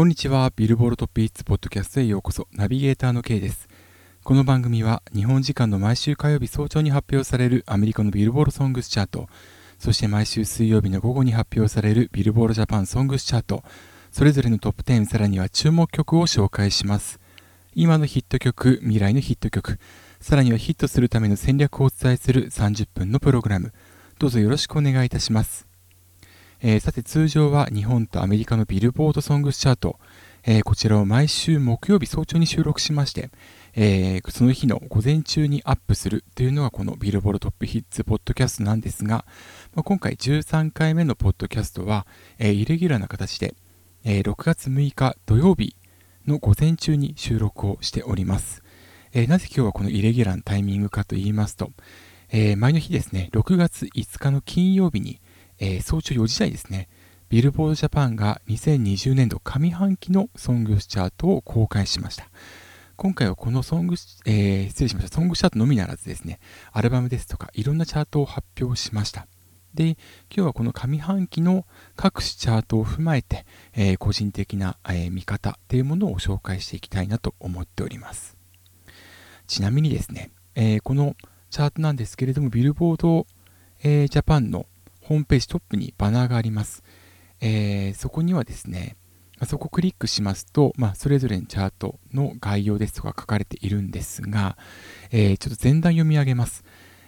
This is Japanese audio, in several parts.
こんにちは。ビルボールトップイッツポッドキャストへようこそ。ナビゲーターの K です。この番組は日本時間の毎週火曜日早朝に発表されるアメリカのビルボールソングスチャート、そして毎週水曜日の午後に発表されるビルボールジャパンソングスチャート、それぞれのトップ10、さらには注目曲を紹介します。今のヒット曲、未来のヒット曲、さらにはヒットするための戦略をお伝えする30分のプログラム、どうぞよろしくお願いいたします。えー、さて通常は日本とアメリカのビルボードソングスチャート、えー、こちらを毎週木曜日早朝に収録しまして、えー、その日の午前中にアップするというのがこのビルボードトップヒッツポッドキャストなんですが、まあ、今回13回目のポッドキャストは、えイレギュラーな形で、え6月6日土曜日の午前中に収録をしております。えなぜ今日はこのイレギュラーのタイミングかと言いますと、え前の日ですね、6月5日の金曜日に、えー、早朝4時台ですね、ビルボードジャパンが2020年度上半期のソングスチャートを公開しました。今回はこのソング、えー、失礼しました、ソングチャートのみならずですね、アルバムですとかいろんなチャートを発表しました。で、今日はこの上半期の各種チャートを踏まえて、えー、個人的な、えー、見方というものを紹介していきたいなと思っております。ちなみにですね、えー、このチャートなんですけれども、ビルボード、えー、ジャパンのホームページトップにバナーがあります。えー、そこにはですね、そこをクリックしますと、まあ、それぞれのチャートの概要ですとか書かれているんですが、えー、ちょっと前段読み上げます。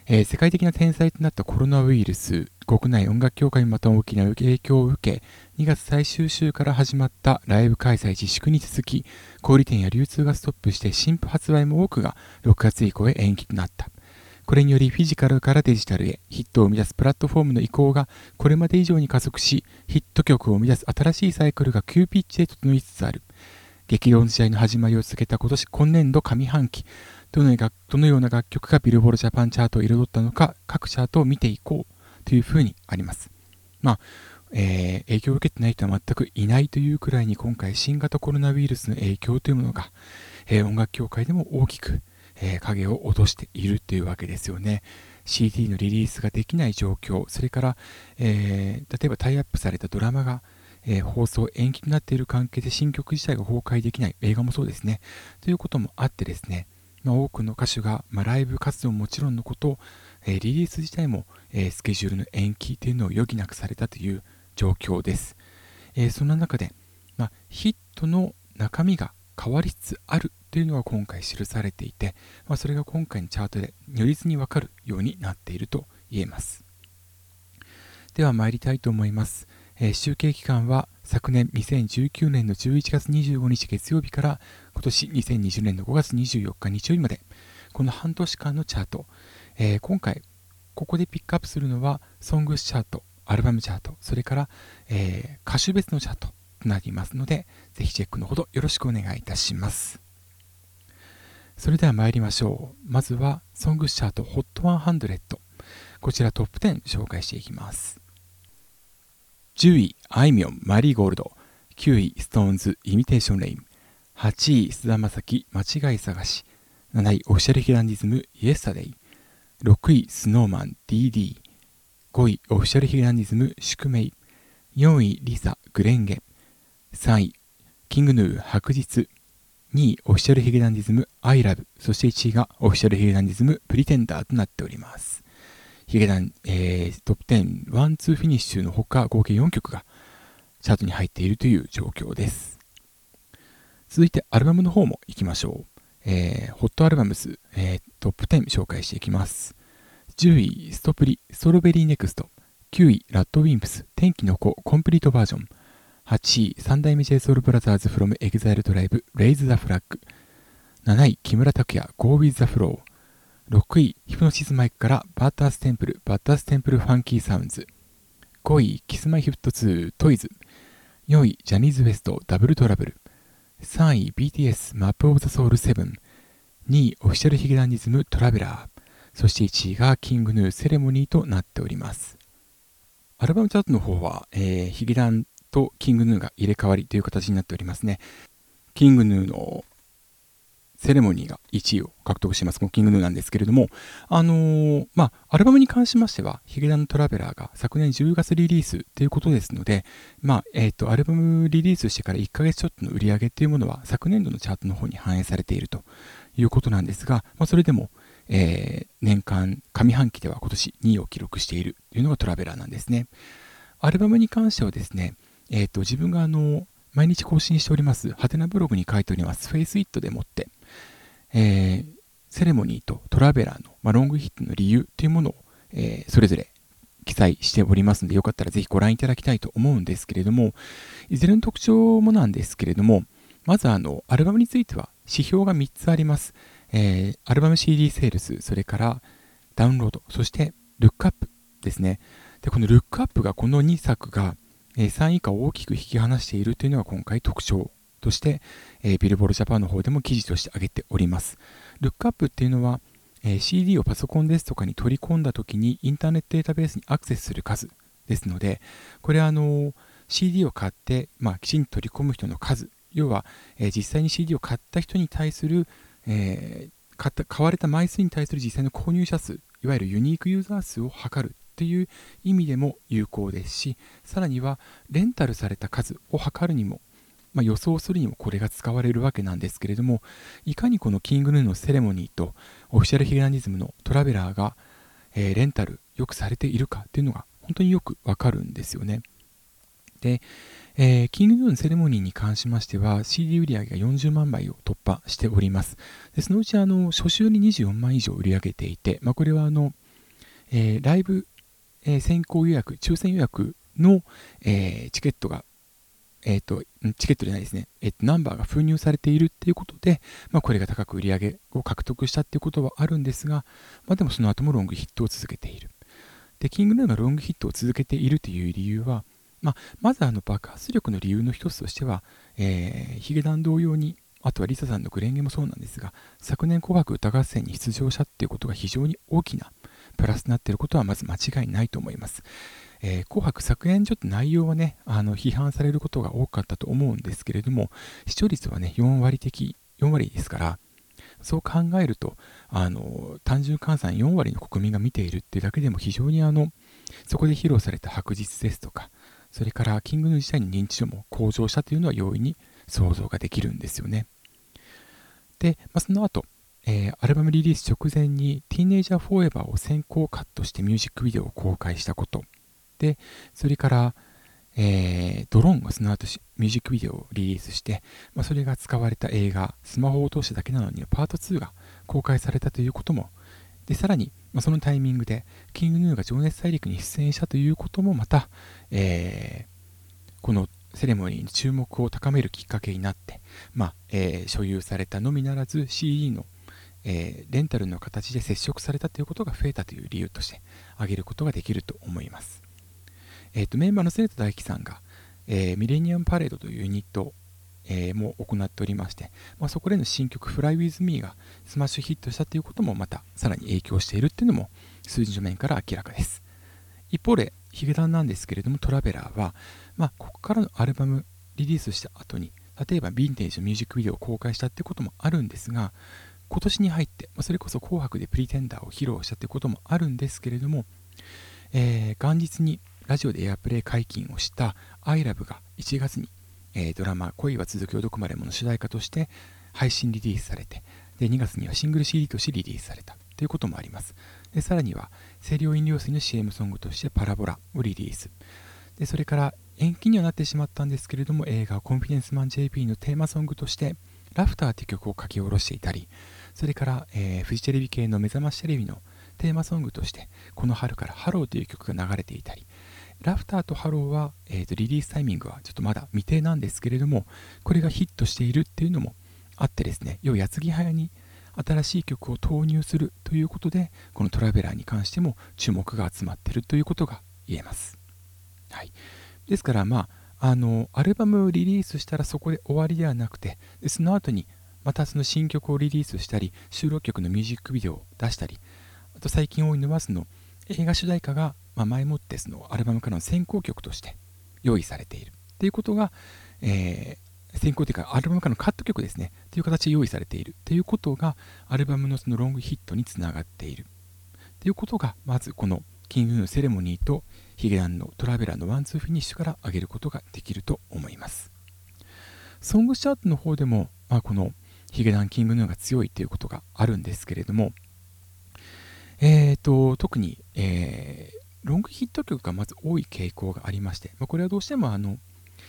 えー、世界的な天才となったコロナウイルス、国内音楽協会にまた大きな影響を受け、2月最終週から始まったライブ開催自粛に続き、小売店や流通がストップして新譜発売も多くが6月以降へ延期となった。これによりフィジカルからデジタルへヒットを生み出すプラットフォームの移行がこれまで以上に加速し、ヒット曲を生み出す新しいサイクルが急ピッチで整いつつある。激動の時代の始まりを告げた今年今年度上半期、どのどのような楽曲がビルボールジャパンチャートを彩ったのか、各チャートを見ていこうというふうにあります。まあ、えー、影響を受けてない人は全くいないというくらいに今回新型コロナウイルスの影響というものが、えー、音楽協会でも大きくえー、影を落としているというわけですよね。CD のリリースができない状況、それから、えー、例えばタイアップされたドラマが、えー、放送延期となっている関係で新曲自体が崩壊できない、映画もそうですね。ということもあってですね、まあ、多くの歌手が、まあ、ライブ活動ももちろんのこと、えー、リリース自体も、えスケジュールの延期というのを余儀なくされたという状況です。えそんな中で、まあ、ヒットの中身が変わりつつあるというのが今回記されていて、まあ、それが今回のチャートで如実にわかるようになっていると言えます。では参りたいと思います。えー、集計期間は昨年2019年の11月25日月曜日から今年2020年の5月24日日曜日までこの半年間のチャート、えー、今回ここでピックアップするのはソングスチャート、アルバムチャート、それから、えー、歌手別のチャートとなりますので、ぜひチェックのほどよろしくお願いいたします。それでは参りましょう。まずは、ソングチャート Hot 100。こちらトップ10紹介していきます。10位、あいみょん、マリーゴールド。9位、 SixTONES、 Imitation Rain。8位、菅田将暉、間違い探し。7位、 Official髭男dism、 Yesterday。6位、スノーマン、 D.D.。5位、 Official髭男dism、宿命。4位、 LiSA、紅蓮華。3位、 King Gnu、白日。2位、 Official髭男dism、 I Love。そして1位が Official髭男dism、 Pretender となっております。ヒゲダン、えー、トップ10、ワン、ツーフィニッシュのほか合計4曲がチャートに入っているという状況です。続いてアルバムの方も行きましょう。えー、 Hot Albums、えー、トップ10紹介していきます。10位、ストプリ、ストロベリーネクスト。9位、 RADWIMPS、天気の子、 complete version。8位、三代目 J SOUL BROTHERS from EXILE TRIBE Raise the Flag 7位、木村拓哉 Go with the Flow 6位、ヒプノシスマイクから Bad Ass Temple、Bad Ass Temple Funky Sounds 5位、 Kis-My-Ft2 To-y2 4位、ジャニーズ WEST W trouble 3位、BTS Map of the Soul 7 2位、 Official髭男dism Traveler そして1位が King Gnu CEREMONY となっております。アルバムチャートの方は、えー、ヒゲダンと King Gnu が入れ替わりという形になっておりますね。 King Gnu の CEREMONY が1位を獲得しています、この King Gnu なんですけれども、あのー、まあ、アルバムに関しましては、ヒゲダントラベラーが昨年10月リリースということですので、まあ、えっ、ー、と、アルバムリリースしてから1ヶ月ちょっとの売り上げっていうものは、昨年度のチャートの方に反映されているということなんですが、まあ、それでも、えー、年間上半期では今年2位を記録しているというのがトラベラーなんですね。アルバムに関してはですね、えっ、ー、と、自分があの、毎日更新しております、ハテナブログに書いております、フェイスイットでもって、えー、セレモニーとトラベラーの、まあ、ロングヒットの理由というものを、えー、それぞれ記載しておりますので、よかったらぜひご覧いただきたいと思うんですけれども、いずれの特徴もなんですけれども、まずあの、アルバムについては指標が3つあります。えー、アルバム CD セールス、それからダウンロード、そしてルックアップですね。で、このルックアップがこの2作が、3位以下を大きく引き離しているというのが今回特徴として、え、ビルボールジャパンの方でも記事として挙げております。ルックアップっていうのは、え、CD をパソコンですとかに取り込んだ時にインターネットデータベースにアクセスする数ですので、これはあの CD を買って、まあ、きちんと取り込む人の数、要は、え実際に CD を買った人に対する、え買った買われた枚数に対する実際の購入者数、いわゆるユニークユーザー数を測るっていう意味でも有効ですし、さらにはレンタルされた数を測るにも、まあ、予想するにもこれが使われるわけなんですけれども、いかにこのキングヌーのセレモニーとオフィシャルヒゲダニズムのトラベラーが、えー、レンタルよくされているかっていうのが本当によくわかるんですよね。で、えー、キングヌーのセレモニーに関しましては CD 売り上げが40万枚を突破しております。でそのうちあの初週に24万以上売り上げていて、まあ、これはあの、えー、ライブ、えー、先行予約、抽選予約の、えチケットが、えっ、と、チケットじゃないですね、えっ、と、ナンバーが封入されているっていうことで、まあ、これが高く売り上げを獲得したっていうことはあるんですが、まあ、でもその後もロングヒットを続けている。で、キングヌーがロングヒットを続けているという理由は、まあ、まずあの爆発力の理由の一つとしては、えー、ヒゲダン同様に、あとはリサさんのグレンゲもそうなんですが、昨年紅白歌合戦に出場したっていうことが非常に大きなプラスになっていることはまず間違いないと思います。えー、紅白昨年ちょっと内容はね、あの批判されることが多かったと思うんですけれども、視聴率はね、4割的、4割ですから、そう考えると、あの単純換算4割の国民が見ているっていうだけでも非常にあのそこで披露された白日ですとか、それからキングヌー自体に認知度も向上したというのは容易に想像ができるんですよね。で、まあ、その後、えー、アルバムリリース直前に Teenager Forever を先行カットしてミュージックビデオを公開したこと。で、それから、えー、ドローンがその後ミュージックビデオをリリースして、まあ、それが使われた映画、スマホを通しただけなのにパート2が公開されたということも、で、さらに、まあ、そのタイミングで、キングヌーが情熱大陸に出演したということもまた、えー、この CEREMONY に注目を高めるきっかけになって、まあえ、所有されたのみならず CD の、えー、レンタルの形で接触されたということが増えたという理由として挙げることができると思います。えーと、メンバーの常田大希さんが、えー、 millennium parade というユニットえー、も行っておりまして、まあ、そこでの新曲 Fly With Me がスマッシュヒットしたということもまたさらに影響しているっていうのも数字の面から明らかです。一方でヒゲダンなんですけれどもトラベラーは、まあ、ここからのアルバムリリースした後に例えばヴィンテージのミュージックビデオを公開したってこともあるんですが今年に入って、ま、それこそ紅白でプリテンダーを披露したってこともあるんですけれども、えー、元日にラジオでエアプレイ解禁をした iLove が1月にえー、ドラマ「恋は続きをどこまでも」の主題歌として配信リリースされてで2月にはシングル CD としてリリースされた。ということもあります。でさらには清涼飲料水の CM ソングとしてパラボラをリリース。でそれから延期にはなってしまったんですけれども映画コンフィデンスマン JP のテーマソングとして Laughter という曲を書き下ろしていたりそれから、えー、フジテレビ系のめざましテレビのテーマソングとしてこの春からハローという曲が流れていたり Laughter とハローは、えーと、リリースタイミングはちょっとまだ未定なんですけれども、これがヒットしているっていうのもあってですね、要は矢継ぎ早に新しい曲を投入するということで、このトラベラーに関しても注目が集まっているということが言えます。はい、ですから、まあ、あのアルバムをリリースしたらそこで終わりではなくて、その後にまたその新曲をリリースしたり、収録曲のミュージックビデオを出したり、あと最近多いのはその映画主題歌がま、前もってそのアルバムからの先行曲として用意されている。っていうことが、えー、先行というかアルバムからのカット曲ですね。という形で用意されている。ということがアルバムのそのロングヒットにつながっている。ということがまずこの King Gnu の CEREMONY とヒゲダンの Traveler のワンツーフィニッシュから上げることができると思います。ソングチャートの方でも、まあ、このヒゲダン King Gnu が強いということがあるんですけれどもえーと、特に、えー、ロングヒット曲がまず多い傾向がありまして、まあ、これはどうしてもあの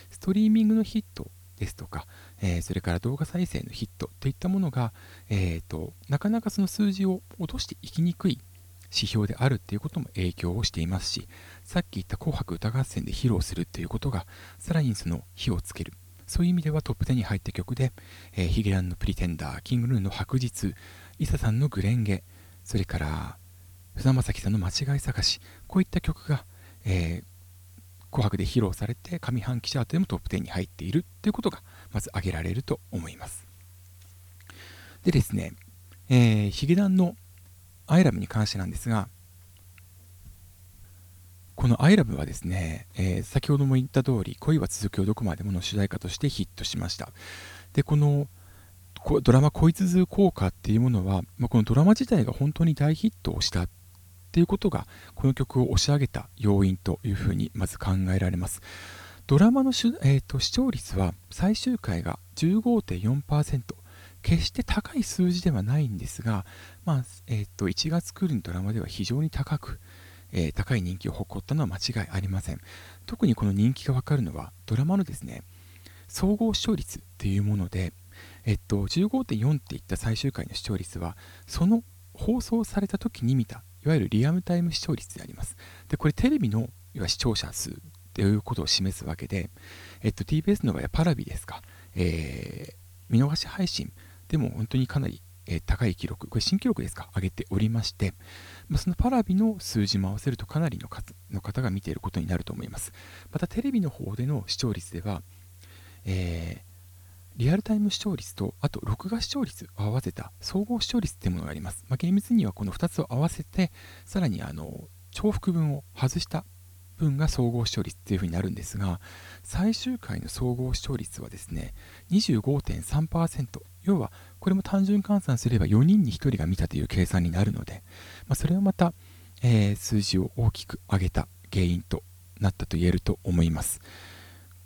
ストリーミングのヒットですとか、えー、それから動画再生のヒットといったものが、えーと、なかなかその数字を落としていきにくい指標であるということも影響をしていますしさっき言った「紅白歌合戦」で披露するということがさらにその火をつけるそういう意味ではトップ10に入った曲で、えー、ヒゲダンのプリテンダー、キングルーンの白日、イサさんのグレンゲ、それから船正樹さんの間違い探し、こういった曲が、えー、紅白で披露されて上半期チャートでもトップ10に入っているということがまず挙げられると思います。でですね、えー、ヒゲダンのアイラブに関してなんですが、この「ILOVE」はですね、えー、先ほども言った通り「恋は続くよどこまでも」の主題歌としてヒットしました。でこのドラマ「恋続効果」っていうものは、まあ、このドラマ自体が本当に大ヒットをしたっていうことがこの曲を押し上げた要因というふうにまず考えられます。ドラマの、えーと、視聴率は最終回が15.4%決して高い数字ではないんですが、まあえーと、と1月クールのドラマでは非常に高くえー、高い人気を誇ったのは間違いありません。特にこの人気がわかるのはドラマのですね総合視聴率っていうもので、えっと、15.4っていった最終回の視聴率はその放送された時に見たいわゆるリアムタイム視聴率であります。でこれテレビのいわ視聴者数ということを示すわけで、えっと、TBS の場合はパラビですか、えー、見逃し配信でも本当にかなりえ、高い記録、これ新記録ですか、上げておりまして、まあ、そのパラビの数字も合わせるとかなりの数の方が見ていることになると思います。またテレビの方での視聴率では、えー、リアルタイム視聴率と、あと録画視聴率を合わせた総合視聴率というものがあります。まあ、厳密にはこの2つを合わせて、さらにあの重複分を外した分が総合視聴率というふうになるんですが、最終回の総合視聴率はですね、25.3%、要はこれも単純換算すれば4人に1人が見たという計算になるので、まあ、それはまた、えー、数字を大きく上げた原因となったと言えると思います。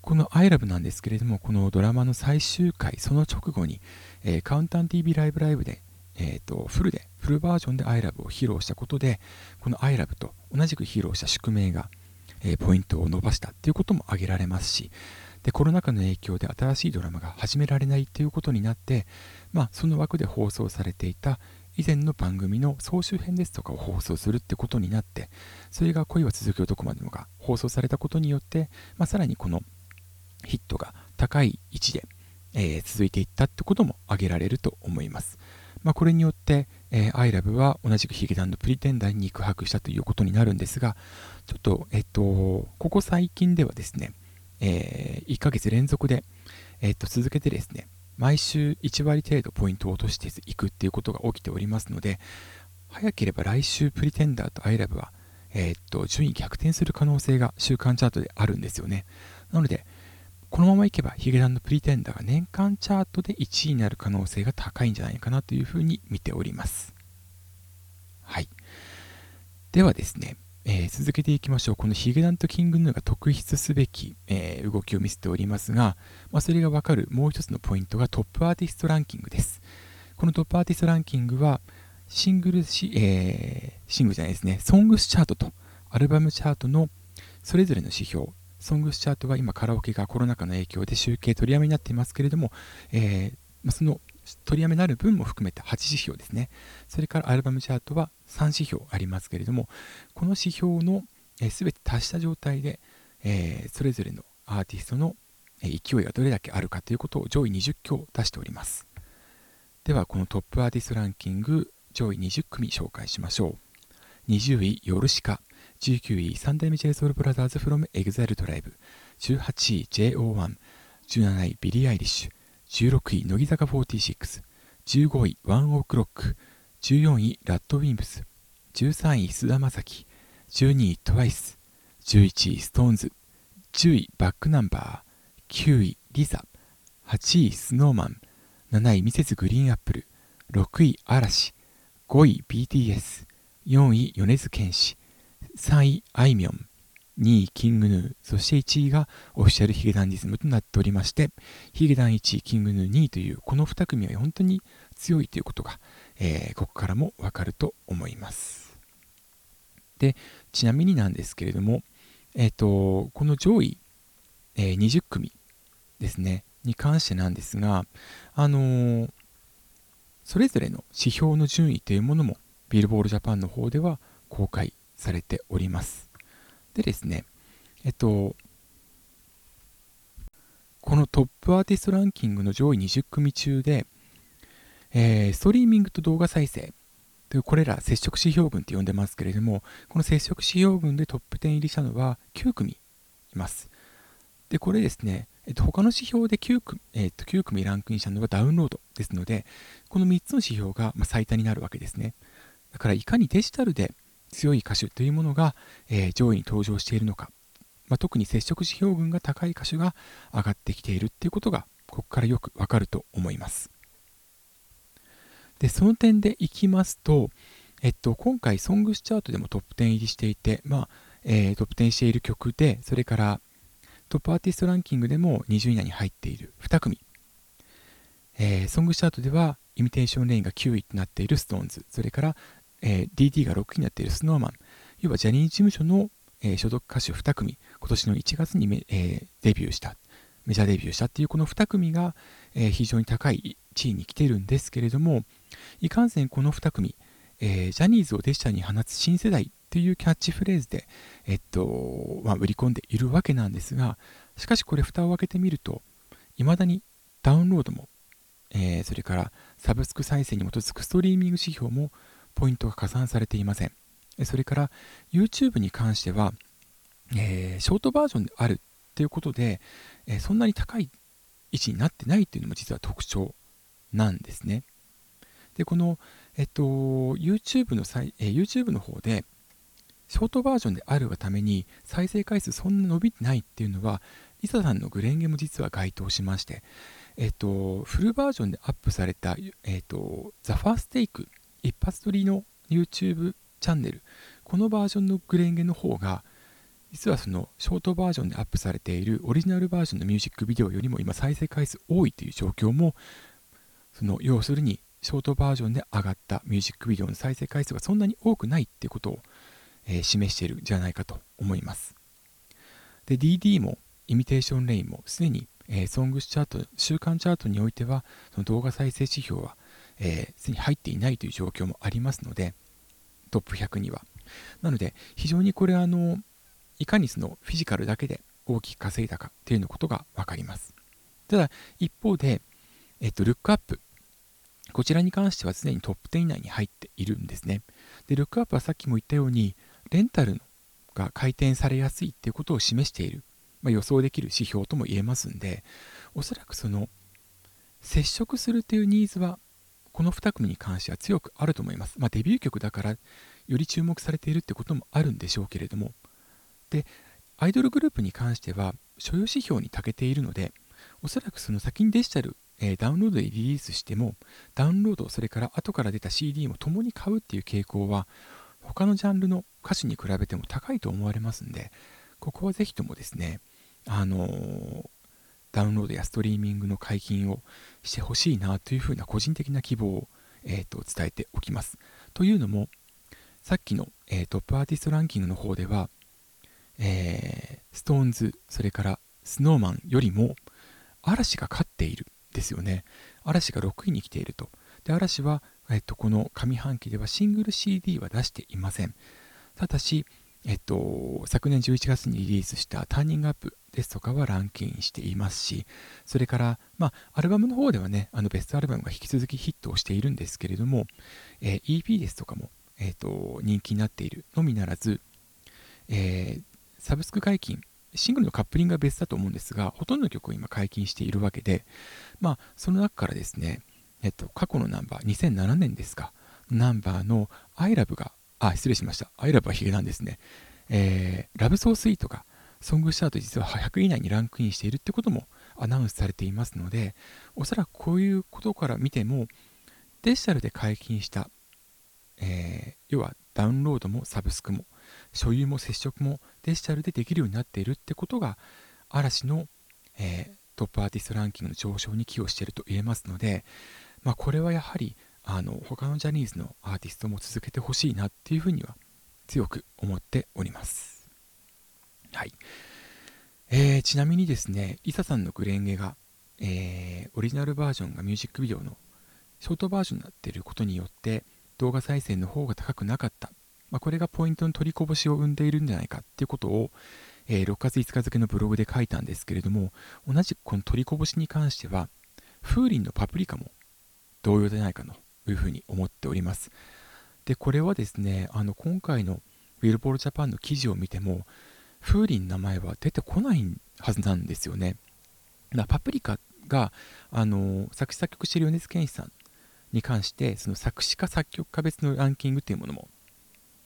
この iLove なんですけれども、このドラマの最終回、その直後に、えー、カウンタン TV ライブライブで、えーと、フルで、フルバージョンで iLove を披露したことで、この iLove と同じく披露した宿命が、えー、ポイントを伸ばしたということも挙げられますし、でコロナ禍の影響で新しいドラマが始められないということになって、まあ、その枠で放送されていた以前の番組の総集編ですとかを放送するってことになってそれが恋は続くよどこまでもが放送されたことによって、まあ、さらにこのヒットが高い位置で、えー、続いていったってことも挙げられると思います。まあ、これによって、えー、ILOVE は同じくヒゲダンのプリテンダーに肉薄したということになるんですが、ちょっと、えっと、ここ最近ではですね、えー、1ヶ月連続で、えっと、続けてですね、毎週1割程度ポイントを落としていくっていうことが起きておりますので、早ければ来週プリテンダーと ILOVE は、えー、っと、順位逆転する可能性が週間チャートであるんですよね。なので、このままいけばヒゲダンのプリテンダーが年間チャートで1位になる可能性が高いんじゃないかなというふうに見ております。はい。ではですね、えー、続けていきましょう。このヒゲダンとキングヌーが特筆すべき、えー、動きを見せておりますが、まあ、それがわかるもう一つのポイントがトップアーティストランキングです。このトップアーティストランキングは、シングルし、えー、シングルじゃないですね、ソングスチャートとアルバムチャートのそれぞれの指標、ソングスチャートは今カラオケがコロナ禍の影響で集計取りやめになっていますけれども、えー、その取りやめになる分も含めて8指標ですね。それからアルバムチャートは3指標ありますけれども、この指標のすべ、て達した状態で、えー、それぞれのアーティストの勢いがどれだけあるかということを上位20強出しております。では、このトップアーティストランキング上位20組紹介しましょう。20位、ヨルシカ。19位、三代目 J SOUL BROTHERS from EXILE TRIBE。18位、JO1。17位、ビリー・アイリッシュ。16位、乃木坂46、15位、 ONE OK ROCK、14位、ラッドウィンブス、13位、菅田将暉、12位、 TWICE、11位、 SixTONES、10位、バックナンバー、9位、 LiSA、8位 Snow Man。7位 Mrs. GREEN APPLE。6位嵐。5位 BTS4 位米津玄師。3位あいみょん。2位 King Gnu そして1位が Official髭男dism となっておりましてヒゲダン1位 King Gnu 2位というこの2組は本当に強いということが、えー、ここからもわかると思います。でちなみになんですけれどもえっ、ー、とこの上位、えー、20組ですねに関してなんですがあの、それぞれの指標の順位というものもビルボールジャパンの方では公開されております。でですねえっとこのトップアーティストランキングの上位20組中で、えー、ストリーミングと動画再生というこれら接触指標群と呼んでますけれどもこの接触指標群でトップ10入りしたのは9組いますでこれですねえっと、他の指標で 9, 組、えっと、9組ランクインしたのがダウンロードですので、この3つの指標が、最多になるわけですね。だからいかにデジタルで強い歌手というものが、えー、上位に登場しているのか、まあ、特に接触指標群が高い歌手が上がってきているっていうことが、ここからよくわかると思います。で、その点でいきますと、えっと、今回、ソングスチャートでもトップ10入りしていて、まあ、えー、トップ10している曲で、それからトップアーティストランキングでも20位以内に入っている2組、えー、ソングチャートではイミテーションレインが9位となっている SixTONES それから、えー、DD が6位になっている SnowMan 要はジャニーズ事務所の、えー、所属歌手2組。今年の1月にえー、デビューした。メジャーデビューしたっていうこの2組が、えー、非常に高い地位に来てるんですけれどもいかんせんこの2組、えー、ジャニーズをデジタルに放つ新世代っていうキャッチフレーズで、えっと、まあ、売り込んでいるわけなんですが、しかしこれ蓋を開けてみると、未だにダウンロードも、えー、それからサブスク再生に基づくストリーミング指標もポイントが加算されていません。それから YouTube に関しては、えー、ショートバージョンであるっていうことで、えー、そんなに高い位置になってないっていうのも実は特徴なんですね。で、この、えっと、YouTube の際、えー、YouTube の方で、ショートバージョンであるがために再生回数そんな伸びてないっていうのはリサさんのグレンゲも実は該当しまして、えっと、フルバージョンでアップされた、えっと、ザ・ファーステイク一発撮りの YouTube チャンネルこのバージョンのグレンゲの方が実はそのショートバージョンでアップされているオリジナルバージョンのミュージックビデオよりも今再生回数多いという状況もその要するにショートバージョンで上がったミュージックビデオの再生回数がそんなに多くないっていうことをえー、示しているんじゃないかと思います。で、DD もイミテーションレインもすでに、えー、ソングスチャート、週間チャートにおいては、その動画再生指標は、えー、に入っていないという状況もありますので、トップ100には。なので、非常にこれあの、いかにそのフィジカルだけで大きく稼いだかというのことが分かります。ただ、一方で、えっと、ルックアップ。こちらに関してはすでにトップ10以内に入っているんですね。で、ルックアップはさっきも言ったように、レンタルが回転されやすいっていうことを示している、まあ、予想できる指標とも言えますんでおそらくその接触するというニーズはこの2組に関しては強くあると思います、まあ、デビュー曲だからより注目されているってこともあるんでしょうけれども。でアイドルグループに関しては所有指標に長けているのでおそらくその先にデジタル、えー、ダウンロードでリリースしてもダウンロードそれから後から出た CD も共に買うっていう傾向は他のジャンルの歌手に比べても高いと思われますんで、ここはぜひともですね、あのー、ダウンロードやストリーミングの解禁をしてほしいなというふうな個人的な希望を、えーと、伝えておきます。というのも、さっきの、えー、トップアーティストランキングの方では、えー、SixTONES、それから SnowMan よりも嵐が勝っているですよね。嵐が6位に来ていると。で、嵐はえっと、この上半期ではシングル CD は出していません。ただし、えっと、昨年11月にリリースしたターニングアップですとかはランクインしていますし、それから、まあ、アルバムの方ではね、あのベストアルバムが引き続きヒットをしているんですけれども、えー、EP ですとかも、えーと、人気になっているのみならず、えー、サブスク解禁、シングルのカップリングが別だと思うんですが、ほとんどの曲を今解禁しているわけで、まあ、その中からですね、えっと、過去のナンバー、2007年ですか、ナンバーの iLove が、あ、失礼しました。iLove はヒゲなんですね。えー、ラブソースイートが、ソングチャート実は100以内にランクインしているってこともアナウンスされていますのでおそらくこういうことから見てもデジタルで解禁した、えー、要はダウンロードもサブスクも所有も接触もデジタルでできるようになっているってことが嵐の、えー、トップアーティストランキングの上昇に寄与していると言えますので、まあ、これはやはりあの他のジャニーズのアーティストも続けてほしいなっていうふうには強く思っております。はい。えー、ちなみにですね、リサさんのグレンゲが、えー、オリジナルバージョンがミュージックビデオのショートバージョンになっていることによって動画再生の方が高くなかった、まあ、これがポイントの取りこぼしを生んでいるんじゃないかっていうことを、えー、6月5日付のブログで書いたんですけれども同じくこの取りこぼしに関しては風鈴のパプリカも同様でないかというふうに思っております。でこれはですねあの今回のウィルボールジャパンの記事を見ても風鈴の名前は出てこないはずなんですよね。だパプリカがあの作詞作曲している米津玄師さんに関してその作詞家作曲家別のランキングというものも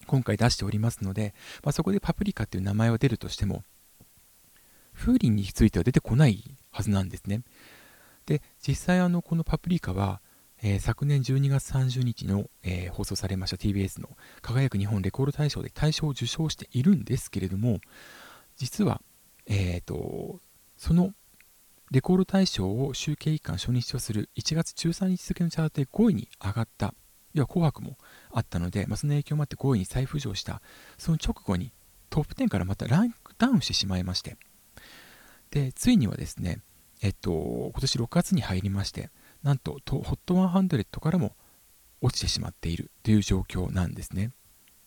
今回出しておりますので、まあ、そこでパプリカという名前は出るとしても風鈴については出てこないはずなんですね。で実際あのこのパプリカは、えー、昨年12月30日の、えー、放送されました TBS の輝く日本レコード大賞で大賞を受賞しているんですけれども実は、えーとそのレコード大賞を集計一環初日とする1月13日付のチャートで5位に上がった、要は紅白もあったので、まあ、その影響もあって5位に再浮上した、その直後にトップ10からまたランクダウンしてしまいまして、で、ついにはですね、えっと、今年6月に入りまして、なんと、HOT100 からも落ちてしまっているという状況なんですね。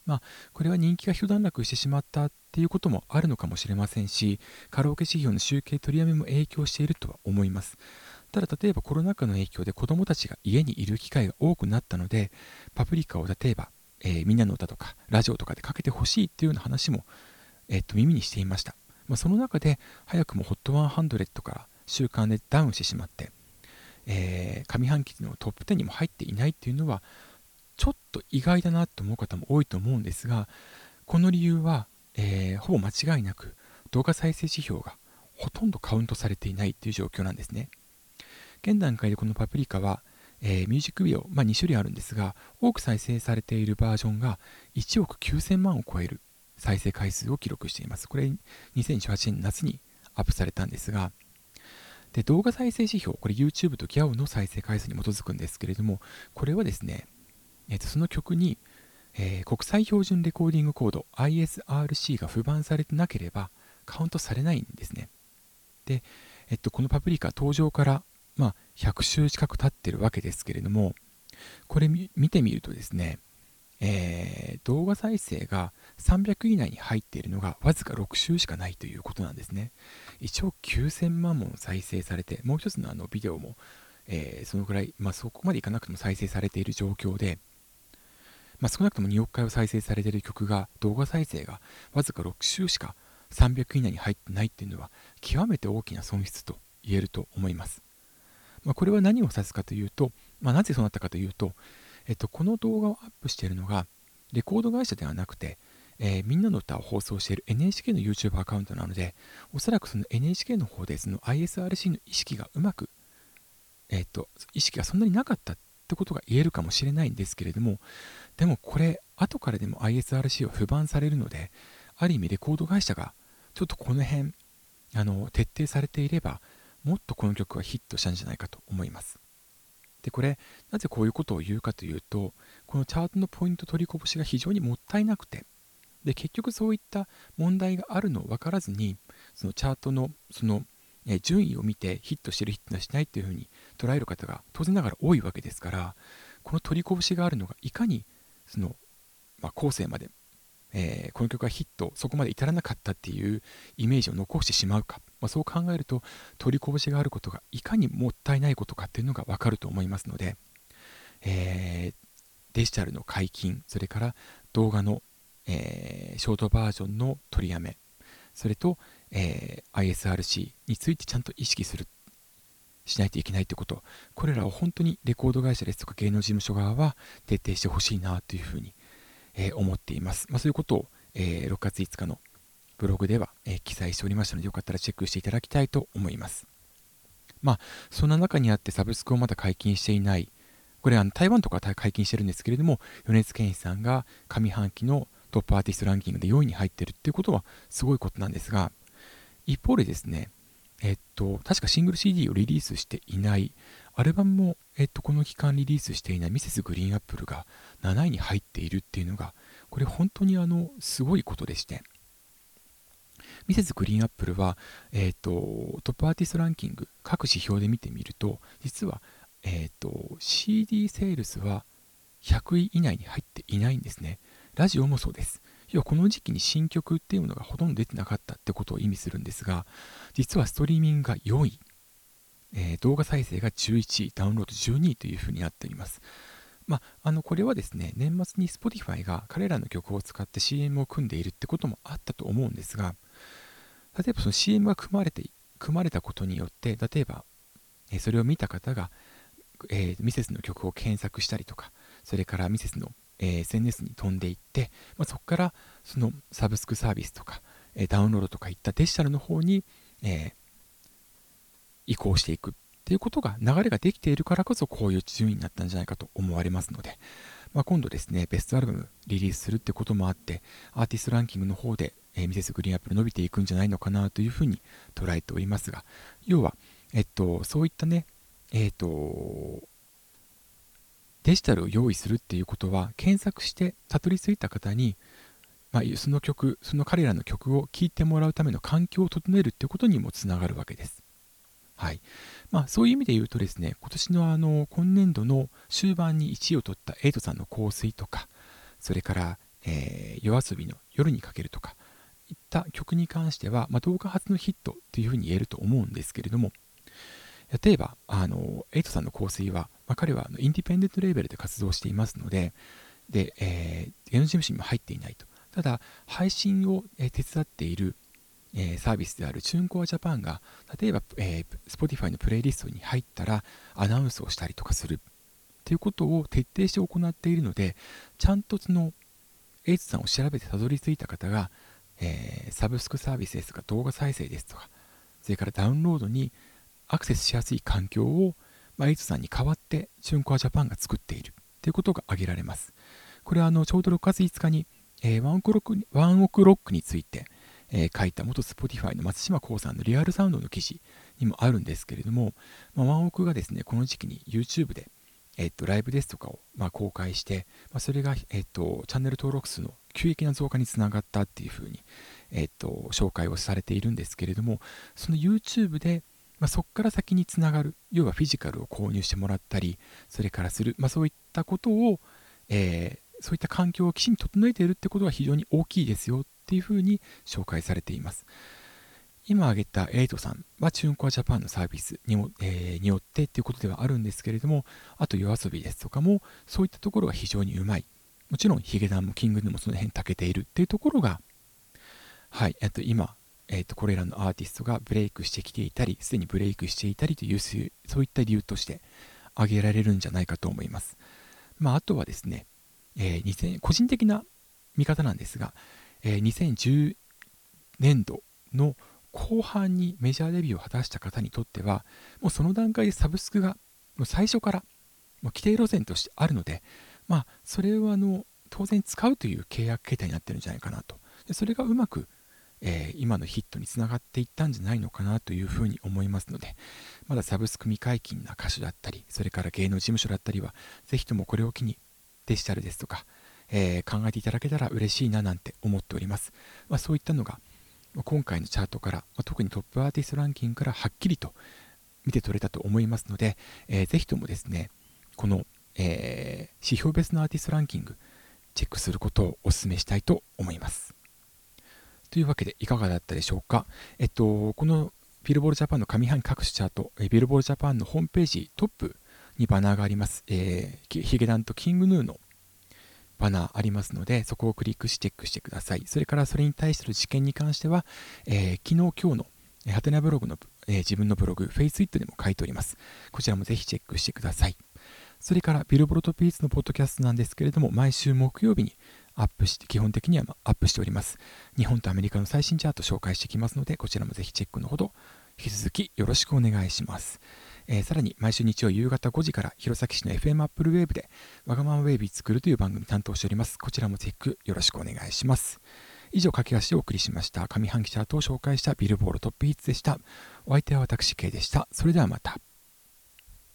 まあ、これは人気が一段落してしまったっていうこともあるのかもしれませんし、カラオケ指標の集計取りやめも影響しているとは思います。ただ例えばコロナ禍の影響で子どもたちが家にいる機会が多くなったので、パプリカを例えば、えー、みんなの歌とかラジオとかでかけてほしいっていうような話も、えー、っと耳にしていました。まあ、その中で早くも HOT100 から週間でダウンしてしまって、えー、上半期のトップ10にも入っていないっていうのはちょっと意外だなと思う方も多いと思うんですがこの理由は、えー、ほぼ間違いなく動画再生指標がほとんどカウントされていないという状況なんですね。現段階でこのパプリカは、えー、ミュージックビデオ、まあ、2種類あるんですが多く再生されているバージョンが1億9000万を超える再生回数を記録しています。これ2018年夏にアップされたんですがで動画再生指標これ YouTube と GAO の再生回数に基づくんですけれどもこれはですねえー、とその曲に、えー、国際標準レコーディングコード ISRC が不番されてなければカウントされないんですね。で、えっと、このパプリカ登場から、まあ、100週近く経ってるわけですけれどもこれ見てみるとですね、えー、動画再生が300以内に入っているのがわずか6週しかないということなんですね。1億9000万も再生されてもう一つのあのビデオも、えー、そのぐらい、まあ、そこまでいかなくても再生されている状況でまあ、少なくとも2億回を再生されている曲が動画再生がわずか6週しか300以内に入ってないっていうのは極めて大きな損失と言えると思います。まあ、これは何を指すかというと、まあ、なぜそうなったかというと、えっと、この動画をアップしているのがレコード会社ではなくて、えー、みんなの歌を放送している NHK の YouTube アカウントなのでおそらくその NHK の方でその ISRC の意識がうまく、えっと、意識がそんなになかったってことが言えるかもしれないんですけれどもでもこれ後からでも ISRC は不番されるのである意味レコード会社がちょっとこの辺あの徹底されていればもっとこの曲はヒットしたんじゃないかと思います。でこれなぜこういうことを言うかというとこのチャートのポイント取りこぼしが非常にもったいなくて。で結局そういった問題があるのを分からずにそのチャートのそのえ順位を見てヒットしてるヒットしないというふうに捉える方が当然ながら多いわけですからこの取りこぼしがあるのがいかにその、まあ、後世まで、えー、この曲がヒットそこまで至らなかったっていうイメージを残してしまうか、まあ、そう考えると取りこぼしがあることがいかにもったいないことかっていうのが分かると思いますので、えー、デジタルの解禁それから動画の、えー、ショートバージョンの取りやめそれと、えー、ISRC についてちゃんと意識するしないといけないということこれらを本当にレコード会社ですとか芸能事務所側は徹底してほしいなというふうに、えー、思っています、まあ、そういうことを、えー、6月5日のブログでは、え、記載しておりましたのでよかったらチェックしていただきたいと思います。まあ、そんな中にあってサブスクをまだ解禁していない、これあの台湾とか解禁してるんですけれども、米津玄師さんが上半期のトップアーティストランキングで4位に入ってるっていうことはすごいことなんですが、一方でですね、えっと、確かシングル CD をリリースしていない、アルバムも、えっと、この期間リリースしていないミセスグリーンアップルが7位に入っているっていうのが、これ本当にあの、すごいことでして、ミセスグリーンアップルは、えっと、トップアーティストランキング、各指標で見てみると、実は、えっと、CD セールスは100位以内に入っていないんですね。ラジオもそうです。要はこの時期に新曲っていうのがほとんど出てなかったってことを意味するんですが、実はストリーミングが4位、えー、動画再生が11位、ダウンロード12位というふうになっております。まあ、あのこれはですね、年末に Spotify が彼らの曲を使って CM を組んでいるってこともあったと思うんですが、例えばその CM が組まれて組まれたことによって、例えば、え、それを見た方が、えー、ミセスの曲を検索したりとか、それからミセスのえー、SNS に飛んでいって、まあ、そこからそのサブスクサービスとか、えー、ダウンロードとかいったデジタルの方に、え、移行していくっていうことが流れができているからこそこういう順位になったんじゃないかと思われますので、まあ、今度ですねベストアルバムリリースするってこともあってアーティストランキングの方で、えー、ミセスグリーンアップル伸びていくんじゃないのかなというふうに捉えておりますが要は、えっと、そういったねえっとデジタルを用意するっていうことは検索してたどり着いた方に、まあ、その曲その彼らの曲を聴いてもらうための環境を整えるっていうことにもつながるわけです。はいまあ、そういう意味で言うとですね今年のあの今年度の終盤に1位を取ったエイトさんの香水とかそれから、えー、夜遊びの夜にかけるとかいった曲に関しては、まあ、動画初のヒットというふうに言えると思うんですけれども例えばあのエイトさんの香水はまあ、彼はあのインディペンデントレーベルで活動していますので、で、えー、芸能事務所にも入っていないと。ただ、配信を、え、手伝っている、えー、サービスであるチューンコアジャパンが、例えば、えー、Spotify のプレイリストに入ったらアナウンスをしたりとかするっていうことを徹底して行っているので、ちゃんとその、瑛人さんを調べてたどり着いた方が、えー、サブスクサービスですとか動画再生ですとか、それからダウンロードにアクセスしやすい環境をまあ、瑛人さんに代わって TuneCore Japan が作っているということが挙げられます。これはあのちょうど6月5日に、えー、ワンオクロックワンオクロックについて、えー、書いた元 Spotify の松島幸さんのリアルサウンドの記事にもあるんですけれども、まあ、ワンオクがですね、この時期に YouTube で、えー、とライブですとかを、まあ、公開して、まあ、それが、えー、とチャンネル登録数の急激な増加につながったっていうふうに、えー、と紹介をされているんですけれども、その YouTube でまあ、そこから先につながる要はフィジカルを購入してもらったりそれからする、まあ、そういったことを、えー、そういった環境をきちんと整えているってことは非常に大きいですよっていうふうに紹介されています。今挙げたエイトさんはチュンコアジャパンのサービスにも、えー、によってっていうことではあるんですけれどもあと夜遊びですとかもそういったところが非常にうまい。もちろんヒゲダンもキングヌもその辺長けているっていうところがはい、えっと、今えーと、これらのアーティストがブレイクしてきていたりすでにブレイクしていたりというそういった理由として挙げられるんじゃないかと思います、まあ、あとはですね、えー、2000個人的な見方なんですが、えー、2010年度の後半にメジャーデビューを果たした方にとってはもうその段階でサブスクがもう最初からもう規定路線としてあるので、まあ、それをあの当然使うという契約形態になってるんじゃないかなとでそれがうまくえー、今のヒットにつながっていったんじゃないのかなというふうに思いますので、まだサブスク未解禁な歌手だったり、それから芸能事務所だったりは、ぜひともこれを機にデジタルですとか、えー、考えていただけたら嬉しいななんて思っております。まあ、そういったのが、今回のチャートから、特にトップアーティストランキングからはっきりと見て取れたと思いますので、えー、ぜひともですね、この、えー、指標別のアーティストランキング、チェックすることをお勧めしたいと思います。というわけでいかがだったでしょうか？えっと、このビルボールジャパンの上半各種チャート、ビルボールジャパンのホームページトップにバナーがあります。えー、ヒゲダンとキングヌーのバナーありますので、そこをクリックしてチェックしてください。それからそれに対する事件に関しては、えー、昨日、今日のハテナブログの、えー、自分のブログ、FaceIt でも書いております。こちらもぜひチェックしてください。それからビルボルトピーツのポッドキャストなんですけれども、毎週木曜日にアップして、基本的にはアップしております。日本とアメリカの最新チャート紹介していきますので、こちらもぜひチェックのほど引き続きよろしくお願いします。えー、さらに毎週日曜夕方5時から弘前市の FM アップルウェーブでわがままウェービー作るという番組担当しております。こちらもチェックよろしくお願いします。以上、駆け足でお送りしました。上半期チャートを紹介したビルボールトップヒッツでした。お相手は私、K でした。それではまた。